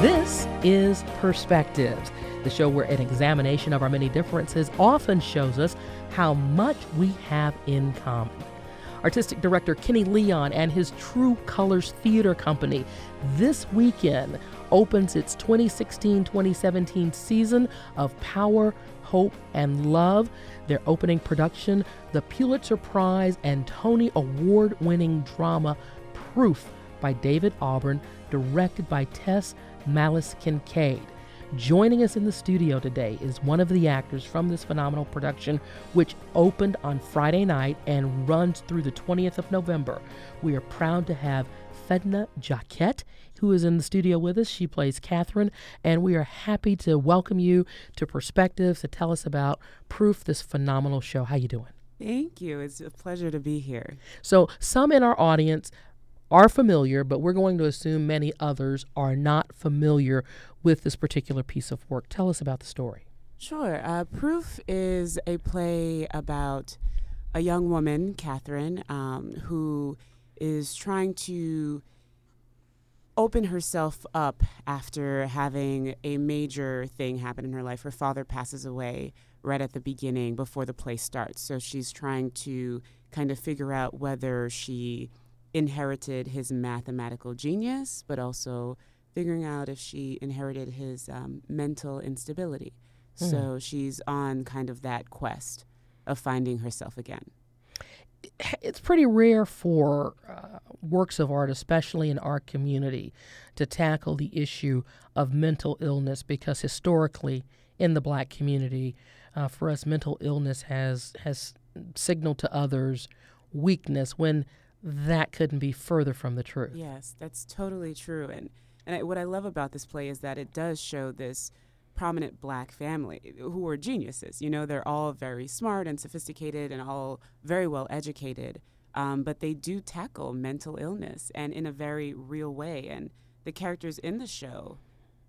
This is Perspectives, the show where an examination of our many differences often shows us how much we have in common. Artistic director Kenny Leon and his True Colors Theater Company this weekend opens its 2016 2017 season of Power, Hope, and Love. Their opening production, the Pulitzer Prize and Tony Award winning drama Proof by David Auburn, directed by Tess Malis Kincaid. Joining us in the studio today is one of the actors from this phenomenal production, which opened on Friday night and runs through the 20th of November. We are proud to have Fedna Jacquet, who is in the studio with us. She plays Catherine, and we are happy to welcome you to Perspectives to tell us about Proof, this phenomenal show. How you doing? Thank you. It's a pleasure to be here. So, some in our audience are familiar, but we're going to assume many others are not familiar with this particular piece of work. Tell us about the story. Sure. Uh, Proof is a play about a young woman, Catherine, um, who is trying to open herself up after having a major thing happen in her life. Her father passes away right at the beginning before the play starts. So she's trying to kind of figure out whether she inherited his mathematical genius, but also figuring out if she inherited his um, mental instability. Mm. So she's on kind of that quest of finding herself again. It's pretty rare for uh, works of art, especially in our community, to tackle the issue of mental illness because historically, in the black community, uh, for us, mental illness has has signaled to others weakness when that couldn't be further from the truth. Yes, that's totally true. And and I, what I love about this play is that it does show this prominent black family who are geniuses. You know, they're all very smart and sophisticated and all very well educated. Um, but they do tackle mental illness and in a very real way. And the characters in the show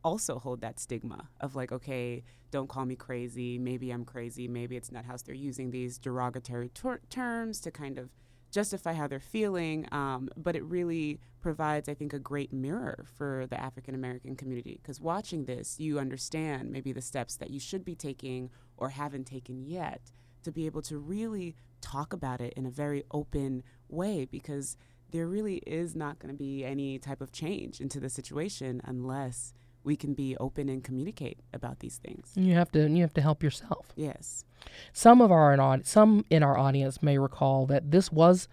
also hold that stigma of like, okay, don't call me crazy. Maybe I'm crazy. Maybe it's not how they're using these derogatory ter- terms to kind of justify how they're feeling, um, but it really provides, I think, a great mirror for the African American community. Because watching this, you understand maybe the steps that you should be taking or haven't taken yet to be able to really talk about it in a very open way because there really is not going to be any type of change into the situation unless we can be open and communicate about these things. You have to you have to help yourself. Yes. Some of our some in our audience may recall that this was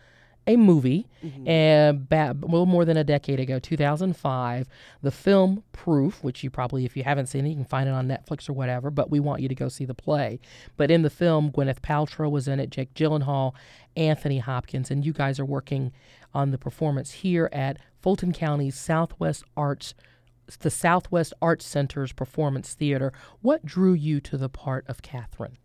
a movie, mm-hmm. and ba- a little more than a decade ago, 2005. The film Proof, which you probably, if you haven't seen it, you can find it on Netflix or whatever. But we want you to go see the play. But in the film, Gwyneth Paltrow was in it, Jake Gyllenhaal, Anthony Hopkins, and you guys are working on the performance here at Fulton County's Southwest Arts the Southwest Arts Center's Performance Theater. What drew you to the part of Catherine?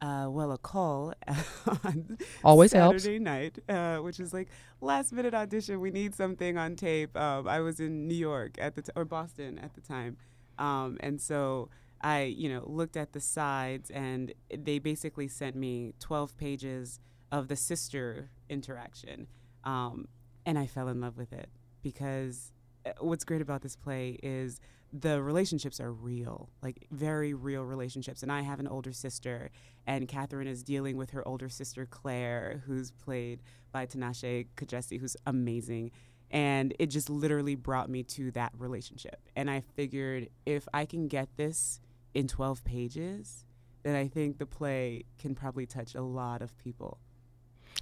Uh, well, a call on always Saturday helps. night, uh, which is like last minute audition. We need something on tape. Um, I was in New York at the t- or Boston at the time, um, and so I, you know, looked at the sides, and they basically sent me twelve pages of the sister interaction, um, and I fell in love with it because Uh, what's great about this play is the relationships are real, like very real relationships. And I have an older sister, and Catherine is dealing with her older sister Claire, who's played by Tinashe Kajese, who's amazing. And it just literally brought me to that relationship. And I figured if I can get this in 12 pages, then I think the play can probably touch a lot of people.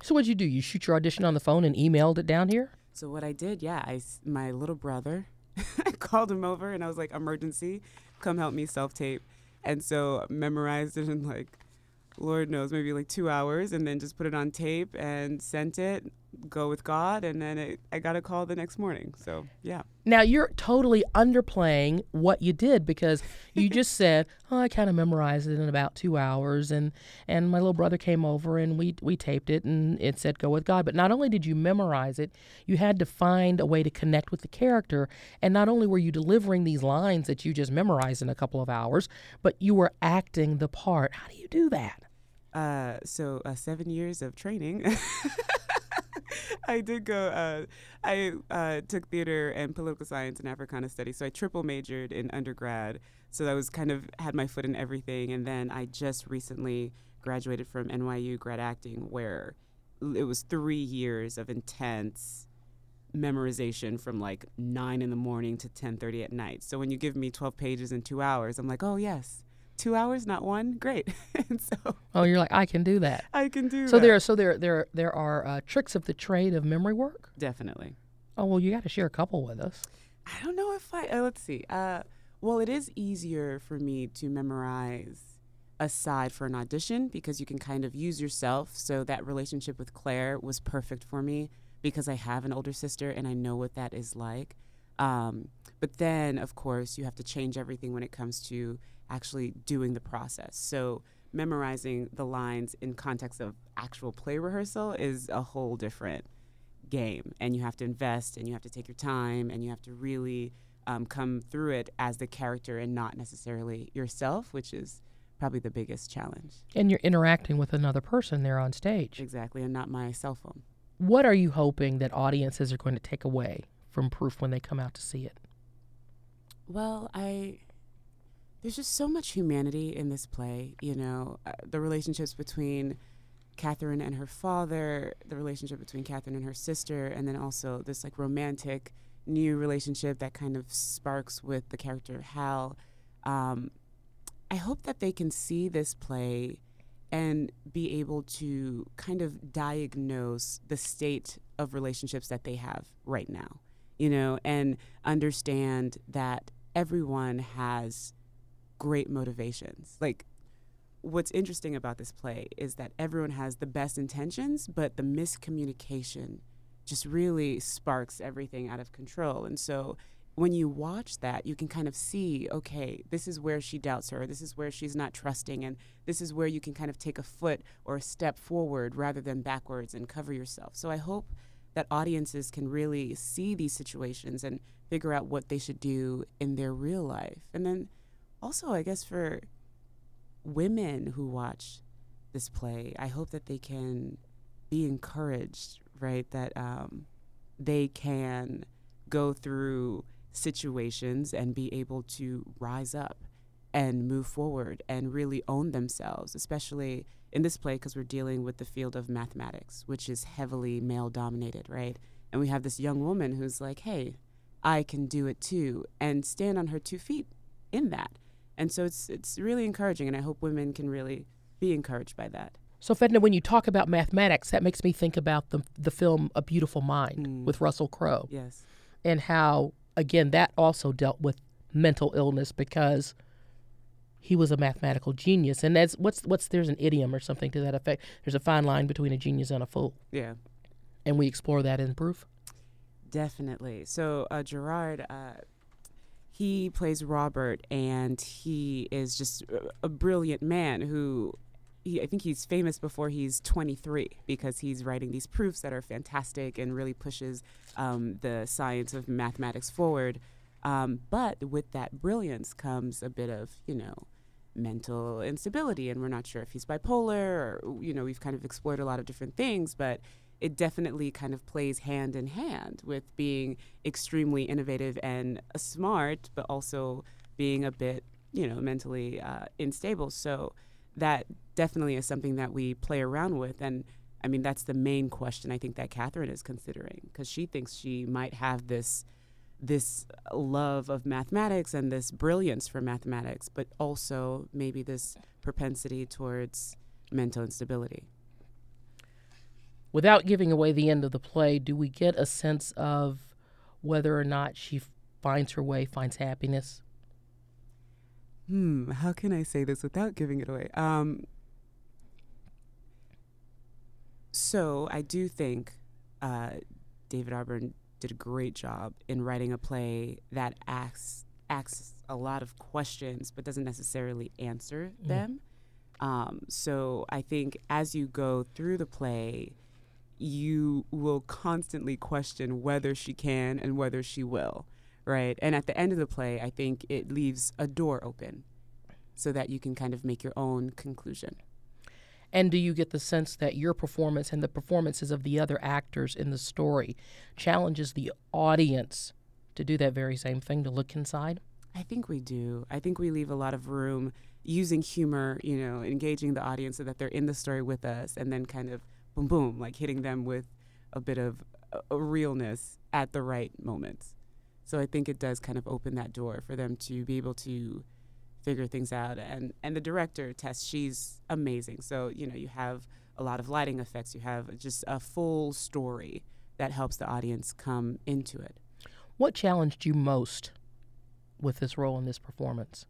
So what'd you do? You shoot your audition on the phone and emailed it down here? So what I did, yeah, I my little brother, I called him over and I was like, emergency, come help me self tape, and so memorized it in like, Lord knows, maybe like two hours, and then just put it on tape and sent it go with God, and then it, I got a call the next morning. So yeah. Now you're totally underplaying what you did because you just said, "Oh, I kind of memorized it in about two hours," and and my little brother came over and we we taped it and it said "Go with God." But not only did you memorize it, you had to find a way to connect with the character, and not only were you delivering these lines that you just memorized in a couple of hours, but you were acting the part. How do you do that? Uh, so uh, seven years of training. I did go. Uh, I uh, took theater and political science and Africana studies, so I triple majored in undergrad. So I was kind of had my foot in everything, and then I just recently graduated from NYU grad acting, where it was three years of intense memorization from like nine in the morning to ten thirty at night. So when you give me twelve pages in two hours, I'm like, oh yes, two hours, not one. Great. and so oh, you're like, I can do that. I can do. So that. there, so there, there, there are uh, tricks of the trade of memory work. definitely. Oh well, you got to share a couple with us. I don't know if I. Uh, let's see. Uh, well, it is easier for me to memorize aside for an audition because you can kind of use yourself. So that relationship with Claire was perfect for me because I have an older sister and I know what that is like. Um, but then, of course, you have to change everything when it comes to actually doing the process. So memorizing the lines in context of actual play rehearsal is a whole different game and you have to invest and you have to take your time and you have to really um, come through it as the character and not necessarily yourself which is probably the biggest challenge And you're interacting with another person there on stage. exactly and not my cell phone What are you hoping that audiences are going to take away from Proof when they come out to see it? well i there's just so much humanity in this play you know uh, the relationships between catherine and her father the relationship between catherine and her sister and then also this like romantic new relationship that kind of sparks with the character hal. Um, I hope that they can see this play and be able to kind of diagnose the state of relationships that they have right now, you know, and understand that everyone has great motivations. Like, what's interesting about this play is that everyone has the best intentions, but the miscommunication just really sparks everything out of control. And so when you watch that, you can kind of see, okay, this is where she doubts her, this is where she's not trusting, and this is where you can kind of take a foot or a step forward rather than backwards and cover yourself. So I hope that audiences can really see these situations and figure out what they should do in their real life. And then also, I guess for women who watch this play, I hope that they can be encouraged, right? That um, they can go through situations and be able to rise up and move forward and really own themselves, especially in this play because we're dealing with the field of mathematics, which is heavily male dominated, right? And we have this young woman who's like, hey, I can do it too, and stand on her two feet in that. And so it's it's really encouraging, and I hope women can really be encouraged by that. So, Fedna, when you talk about mathematics, that makes me think about the the film A Beautiful Mind Mm. with Russell Crowe Yes. and how, again, that also dealt with mental illness because he was a mathematical genius. And that's what's what's there's an idiom or something to that effect. There's a fine line between a genius and a fool, Yeah. and we explore that in Proof. Definitely. So uh, Gerard, uh, he plays Robert, and he is just a- brilliant man who. He, I think he's famous before he's 23 because he's writing these proofs that are fantastic and really pushes um, the science of mathematics forward. Um, but with that brilliance comes a bit of, you know, mental instability, and we're not sure if he's bipolar or, you know, we've kind of explored a lot of different things, but it definitely kind of plays hand in hand with being extremely innovative and smart, but also being a bit, you know, mentally uh, unstable. So that definitely is something that we play around with. And I mean, that's the main question I think that Catherine is considering because she thinks she might have this this love of mathematics and this brilliance for mathematics, but also maybe this propensity towards mental instability. Without giving away the end of the play, do we get a sense of whether or not she finds her way, finds happiness? Hmm, how can I say this without giving it away? Um, so I do think uh, David Auburn did a great job in writing a play that asks asks a lot of questions but doesn't necessarily answer Mm. them. Um, so I think as you go through the play, you will constantly question whether she can and whether she will, right? And at the end of the play, I think it leaves a door open so that you can kind of make your own conclusion. And do you get the sense that your performance and the performances of the other actors in the story challenges the audience to do that very same thing, to look inside? I think we do. I think we leave a lot of room using humor, you know, engaging the audience so that they're in the story with us and then kind of boom, boom, like hitting them with a bit of a, realness at the right moments. So I think it does kind of open that door for them to be able to figure things out. And and the director, Tess, she's amazing. So you know you have a lot of lighting effects. You have just a full story that helps the audience come into it. What challenged you most with this role in this performance?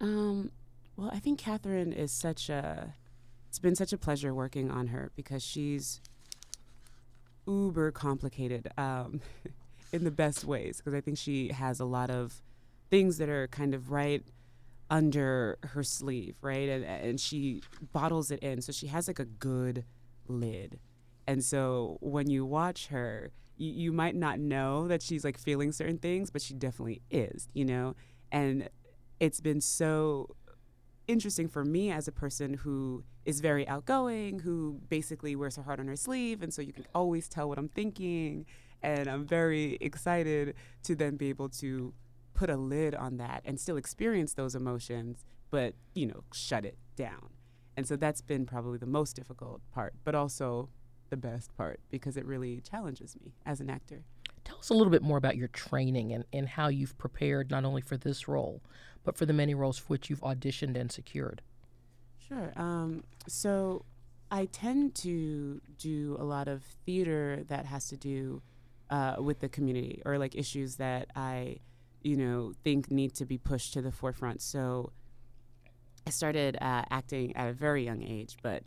Um, well, I think Catherine is such a. It's been such a pleasure working on her because she's uber complicated um, in the best ways. Because I think she has a lot of things that are kind of right under her sleeve, right? And, and she bottles it in. So she has like a good lid. And so when you watch her, you, you might not know that she's like feeling certain things, but she definitely is, you know? And it's been so interesting for me as a person who is very outgoing, who basically wears her heart on her sleeve. And so you can always tell what I'm thinking. And I'm very excited to then be able to put a lid on that and still experience those emotions, but, you know, shut it down. And so that's been probably the most difficult part, but also the best part because it really challenges me as an actor. Tell us a little bit more about your training and, and how you've prepared not only for this role, but for the many roles for which you've auditioned and secured. Sure. Um, so I tend to do a lot of theater that has to do uh, with the community or like issues that I, you know, think need to be pushed to the forefront. So I started uh, acting at a very young age, but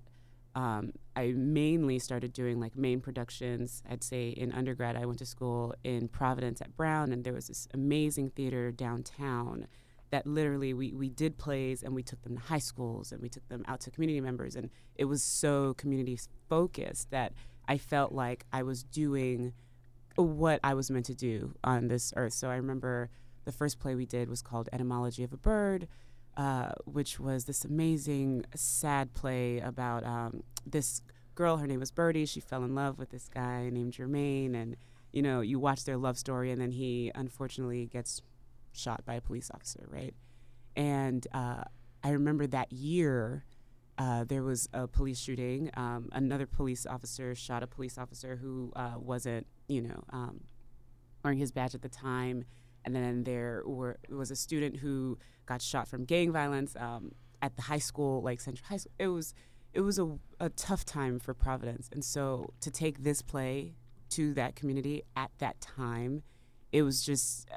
um, I mainly started doing like main productions. I'd say in undergrad, I went to school in Providence at Brown, and there was this amazing theater downtown that literally we, we did plays and we took them to high schools and we took them out to community members. And it was so community focused that I felt like I was doing what I was meant to do on this earth. So I remember the first play we did was called Etymology of a Bird uh, which was this amazing, sad play about um, this girl. Her name was Birdie. She fell in love with this guy named Jermaine, and you know, you watch their love story, and then he unfortunately gets shot by a police officer, right? And uh, I remember that year. Uh, there was a police shooting. Um, another police officer shot a police officer who uh, wasn't, you know, um, wearing his badge at the time and then there were, was a student who got shot from gang violence um, at the high school, like Central High School. It was it was a, a tough time for Providence, and so to take this play to that community at that time, it was just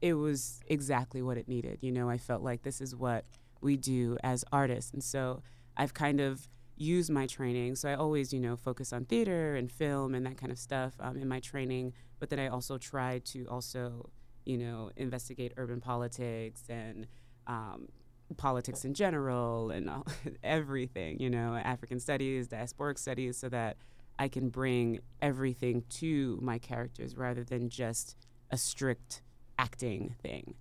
it was exactly what it needed. You know, I felt like this is what we do as artists, and so I've kind of used my training. So I always, you know, focus on theater and film and that kind of stuff um, in my training but then I also try to also, you know, investigate urban politics and um, politics in general and all, everything, you know, African studies, diasporic studies, so that I can bring everything to my characters rather than just a strict acting thing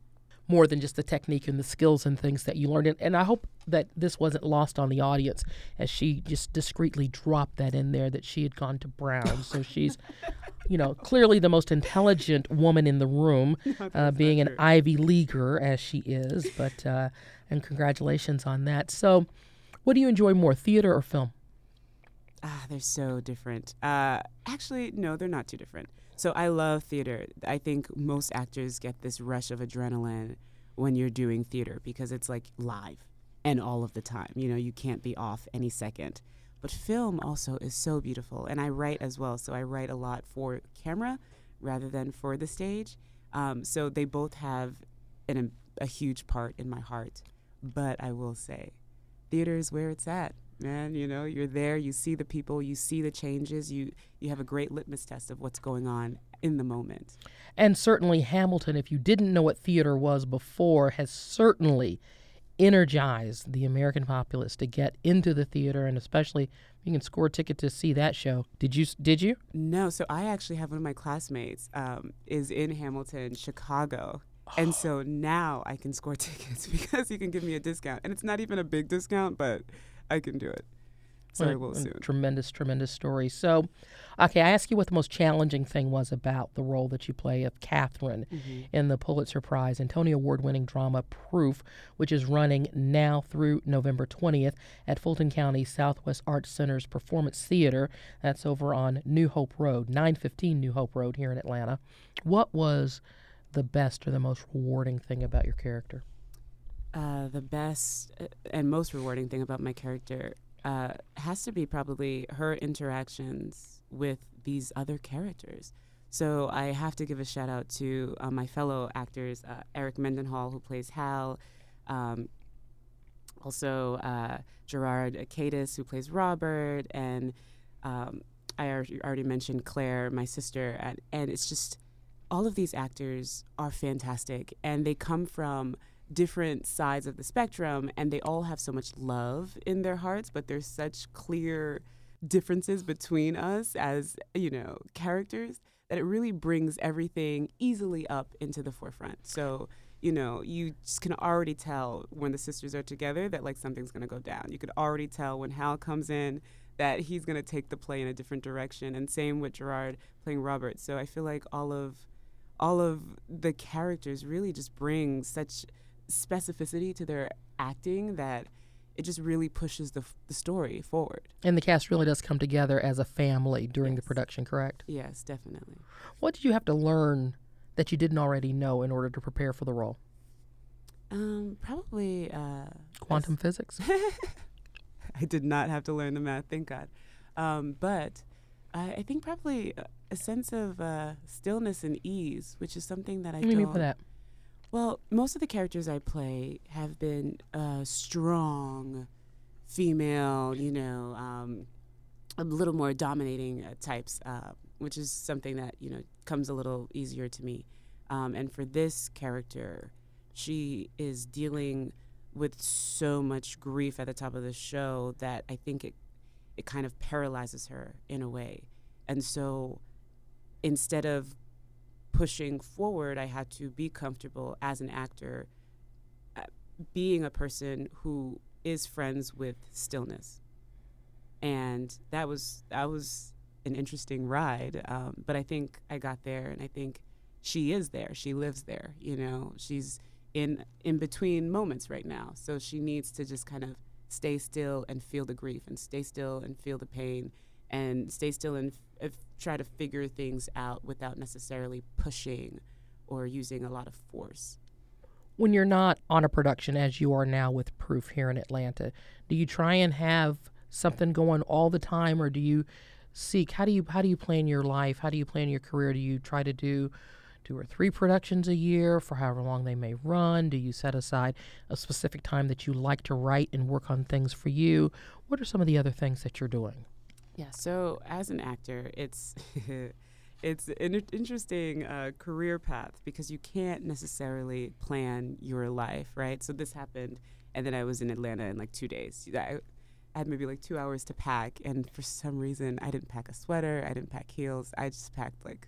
more than just the technique and the skills and things that you learned. And, and I hope that this wasn't lost on the audience as she just discreetly dropped that in there that she had gone to Brown. so she's, you know, clearly the most intelligent woman in the room, uh, being an Ivy Leaguer as she is. But, uh, and congratulations on that. So, what do you enjoy more, theater or film? Ah, they're so different. Uh, actually, no, they're not too different. So I love theater. I think most actors get this rush of adrenaline when you're doing theater because it's like live and all of the time. You know, you can't be off any second. But film also is so beautiful. And I write as well. So I write a lot for camera rather than for the stage. Um, so they both have an, a huge part in my heart. But I will say, theater is where it's at man you know you're there you see the people you see the changes you you have a great litmus test of what's going on in the moment. And certainly hamilton if you didn't know what theater was before has certainly energized the american populace to get into the theater and especially you can score a ticket to see that show. Did you did you? No so i actually have one of my classmates um, is in hamilton chicago. And so now I can score tickets because you can give me a discount. And it's not even a big discount, but I can do it. So I will soon. Tremendous, tremendous story. So, okay, I ask you what the most challenging thing was about the role that you play of Catherine Mm-hmm. in the Pulitzer Prize and Tony Award winning drama Proof, which is running now through November 20th at Fulton County Southwest Arts Center's Performance Theater. That's over on New Hope Road, 915 New Hope Road here in Atlanta. What was the best or the most rewarding thing about your character? Uh, the best uh, and most rewarding thing about my character uh, has to be probably her interactions with these other characters. So I have to give a shout out to uh, my fellow actors, uh, Eric Mendenhall, who plays Hal, um, also Gerard Catus, who plays Robert, and um, I already already mentioned Claire, my sister, and, and it's just all of these actors are fantastic, and they come from different sides of the spectrum, and they all have so much love in their hearts, but there's such clear differences between us as you know characters that it really brings everything easily up into the forefront. So you know, you just can already tell when the sisters are together that like something's gonna go down. You could already tell when Hal comes in that he's gonna take the play in a different direction, and same with Gerard playing Robert. So I feel like all of all of the characters really just bring such specificity to their acting that it just really pushes the, f- the story forward. And the cast really does come together as a family during the production, correct? Yes, definitely. What did you have to learn that you didn't already know in order to prepare for the role? Um, probably uh, Quantum physics? I did not have to learn the math, thank God. Um, but I, I think probably a- sense of uh, stillness and ease, which is something that I What do you mean by that? Well, most of the characters I play have been uh, strong, female, you know, um, a little more dominating uh, types, uh, which is something that you know comes a little easier to me. Um, and for this character, she is dealing with so much grief at the top of the show that I think it it kind of paralyzes her in a way. And so instead of pushing forward, I had to be comfortable as an actor, uh, being a person who is friends with stillness, and that was that was an interesting ride. Um, but I think I got there, and I think she is there. She lives there. You know, she's in in between moments right now, so she needs to just kind of stay still and feel the grief, and stay still and feel the pain, and stay still and f- f- try to figure things out without necessarily pushing or using a lot of force. When you're not on a production as you are now with Proof here in Atlanta, do you try and have something going all the time or do you seek how do you how do you plan your life? How do you plan your career? Do you try to do two or three productions a year for however long they may run? Do you set aside a specific time that you like to write and work on things for you? What are some of the other things that you're doing? Yeah. So as an actor, it's it's an interesting uh, career path because you can't necessarily plan your life, right? So this happened, and then I was in Atlanta in like two days. I, I had maybe like two hours to pack, and for some reason, I didn't pack a sweater. I didn't pack heels. I just packed like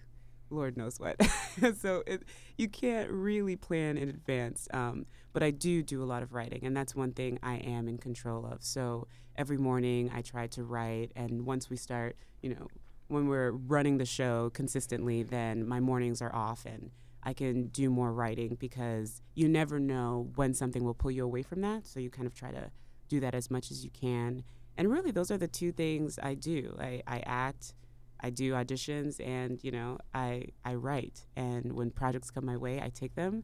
Lord knows what. so it, you can't really plan in advance. Um, but I do do a lot of writing, and that's one thing I am in control of. So every morning I try to write, and once we start, you know, when we're running the show consistently, then my mornings are off and I can do more writing because you never know when something will pull you away from that. So you kind of try to do that as much as you can. And really, those are the two things I do. I, I act, I do auditions, and you know, I I write. And when projects come my way, I take them,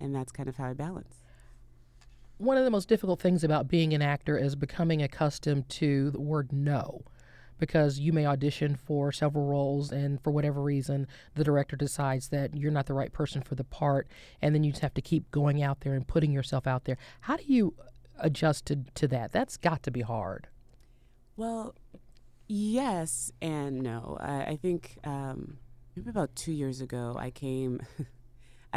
and that's kind of how I balance. One of the most difficult things about being an actor is becoming accustomed to the word no. Because you may audition for several roles, and for whatever reason, the director decides that you're not the right person for the part, and then you just have to keep going out there and putting yourself out there. How do you adjust to, to that? That's got to be hard. Well, yes and no. I, I think um, maybe about two years ago, I came,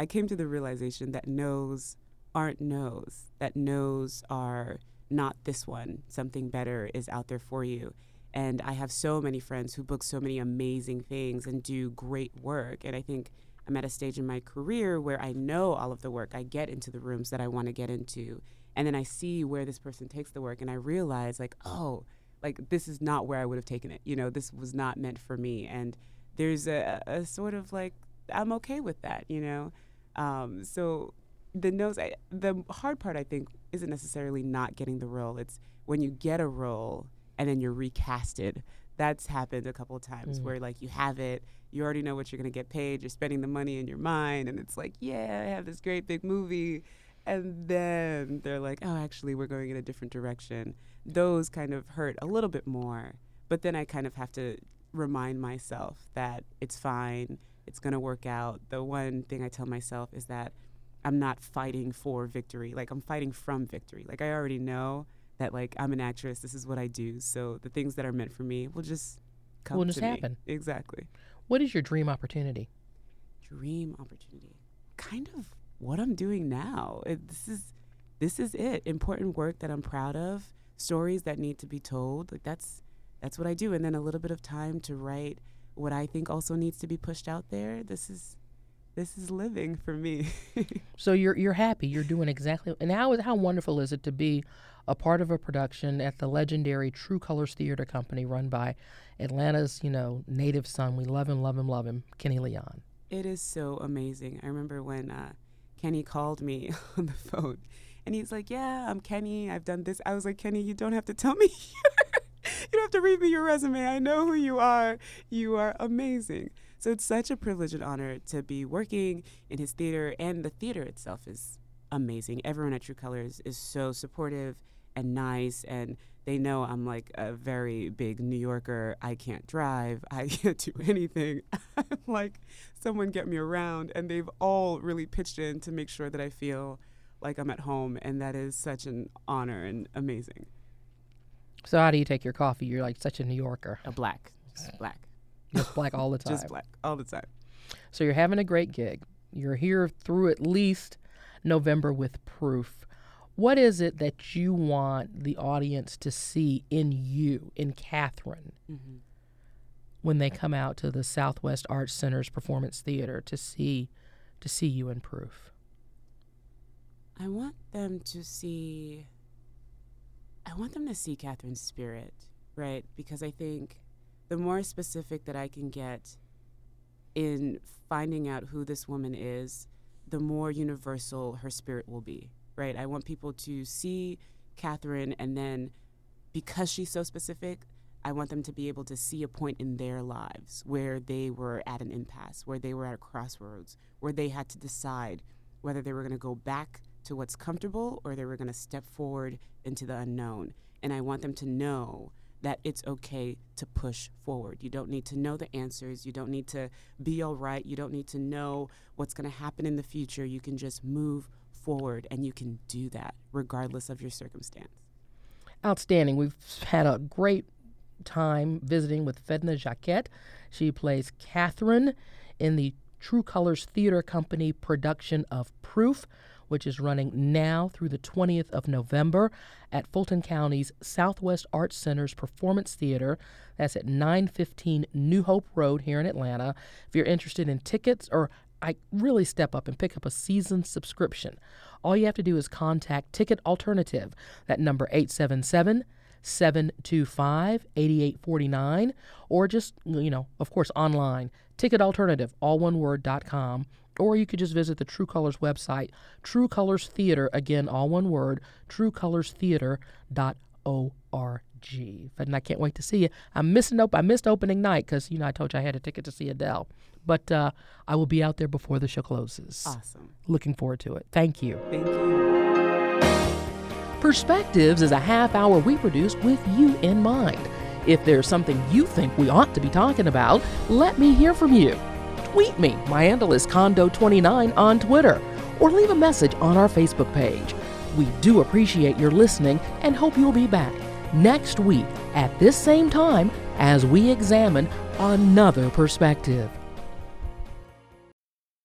I came to the realization that no's aren't no's. That no's are not this one. Something better is out there for you. And I have so many friends who book so many amazing things and do great work. And I think I'm at a stage in my career where I know all of the work. I get into the rooms that I want to get into. and then I see where this person takes the work, and I realize like, oh, like this is not where I would have taken it. You know, this was not meant for me, and there's a, a sort of like I'm okay with that. You know, um, so the notes. I, the hard part I think isn't necessarily not getting the role. It's when you get a role and then you're recasted. That's happened a couple of times mm. where like you have it, you already know what you're gonna get paid, you're spending the money in your mind, and it's like, yeah, I have this great big movie, and then they're like, oh, actually, we're going in a different direction. Those kind of hurt a little bit more, but then I kind of have to remind myself that it's fine, it's gonna work out. The one thing I tell myself is that I'm not fighting for victory. Like I'm fighting from victory. Like I already know that like I'm an actress. This is what I do. So the things that are meant for me will just come. Will just happen. Me. Exactly. What is your dream opportunity? Dream opportunity. Kind of what I'm doing now. It, this is this is it. Important work that I'm proud of. Stories that need to be told. Like that's that's what I do. And then a little bit of time to write what I think also needs to be pushed out there. This is this is living for me. so you're you're happy. You're doing exactly. And how how wonderful is it to be a part of a production at the legendary True Colors Theater Company, run by Atlanta's you know native son. We love him, love him, love him, Kenny Leon. It is so amazing. I remember when uh, Kenny called me on the phone, and he's like, "Yeah, I'm Kenny. I've done this." I was like, "Kenny, you don't have to tell me." you don't have to read me your resume. I know who you are. You are amazing. So it's such a privilege and honor to be working in his theater, and the theater itself is amazing. Everyone at True Colors is so supportive and nice, and they know I'm like a very big New Yorker. I can't drive, I can't do anything. I'm like, someone get me around, and they've all really pitched in to make sure that I feel like I'm at home, and that is such an honor and amazing. So how do you take your coffee? You're like such a New Yorker. A black, just black. Just black all the time. Just black all the time. So you're having a great gig. You're here through at least November with proof. What is it that you want the audience to see in you, in Catherine, mm-hmm. when they come out to the Southwest Arts Center's Performance Theater to see to see you in proof? I want them to see I want them to see Catherine's spirit, right? Because I think the more specific that I can get in finding out who this woman is, the more universal her spirit will be, right? I want people to see Catherine and then because she's so specific, I want them to be able to see a point in their lives where they were at an impasse, where they were at a crossroads, where they had to decide whether they were going to go back to what's comfortable or they were going to step forward into the unknown. And I want them to know that it's okay to push forward. You don't need to know the answers. You don't need to be all right. You don't need to know what's going to happen in the future. You can just move forward and you can do that regardless of your circumstance. Outstanding. We've had a great time visiting with Fedna Jacquet. She plays Catherine in the True Colors Theater Company production of Proof which is running now through the 20th of November at Fulton County's Southwest Arts Center's Performance Theater. That's at 915 New Hope Road here in Atlanta. If you're interested in tickets or I really step up and pick up a season subscription. All you have to do is contact Ticket Alternative, that number 877 725 8849, or just, you know, of course, online, Ticket Alternative, all one word, dot com, or you could just visit the True Colors website, True Colors Theater, again, all one word, truecolorstheater.org. And I can't wait to see you. I'm missing op- I missed opening night because, you know, I told you I had a ticket to see Adele. But uh, I will be out there before the show closes. Awesome. Looking forward to it. Thank you. Thank you. Perspectives is a half hour we produce with you in mind. If there's something you think we ought to be talking about, let me hear from you tweet me. My handle is Condo29 on Twitter, or leave a message on our Facebook page. We do appreciate your listening and hope you'll be back next week at this same time as we examine another perspective.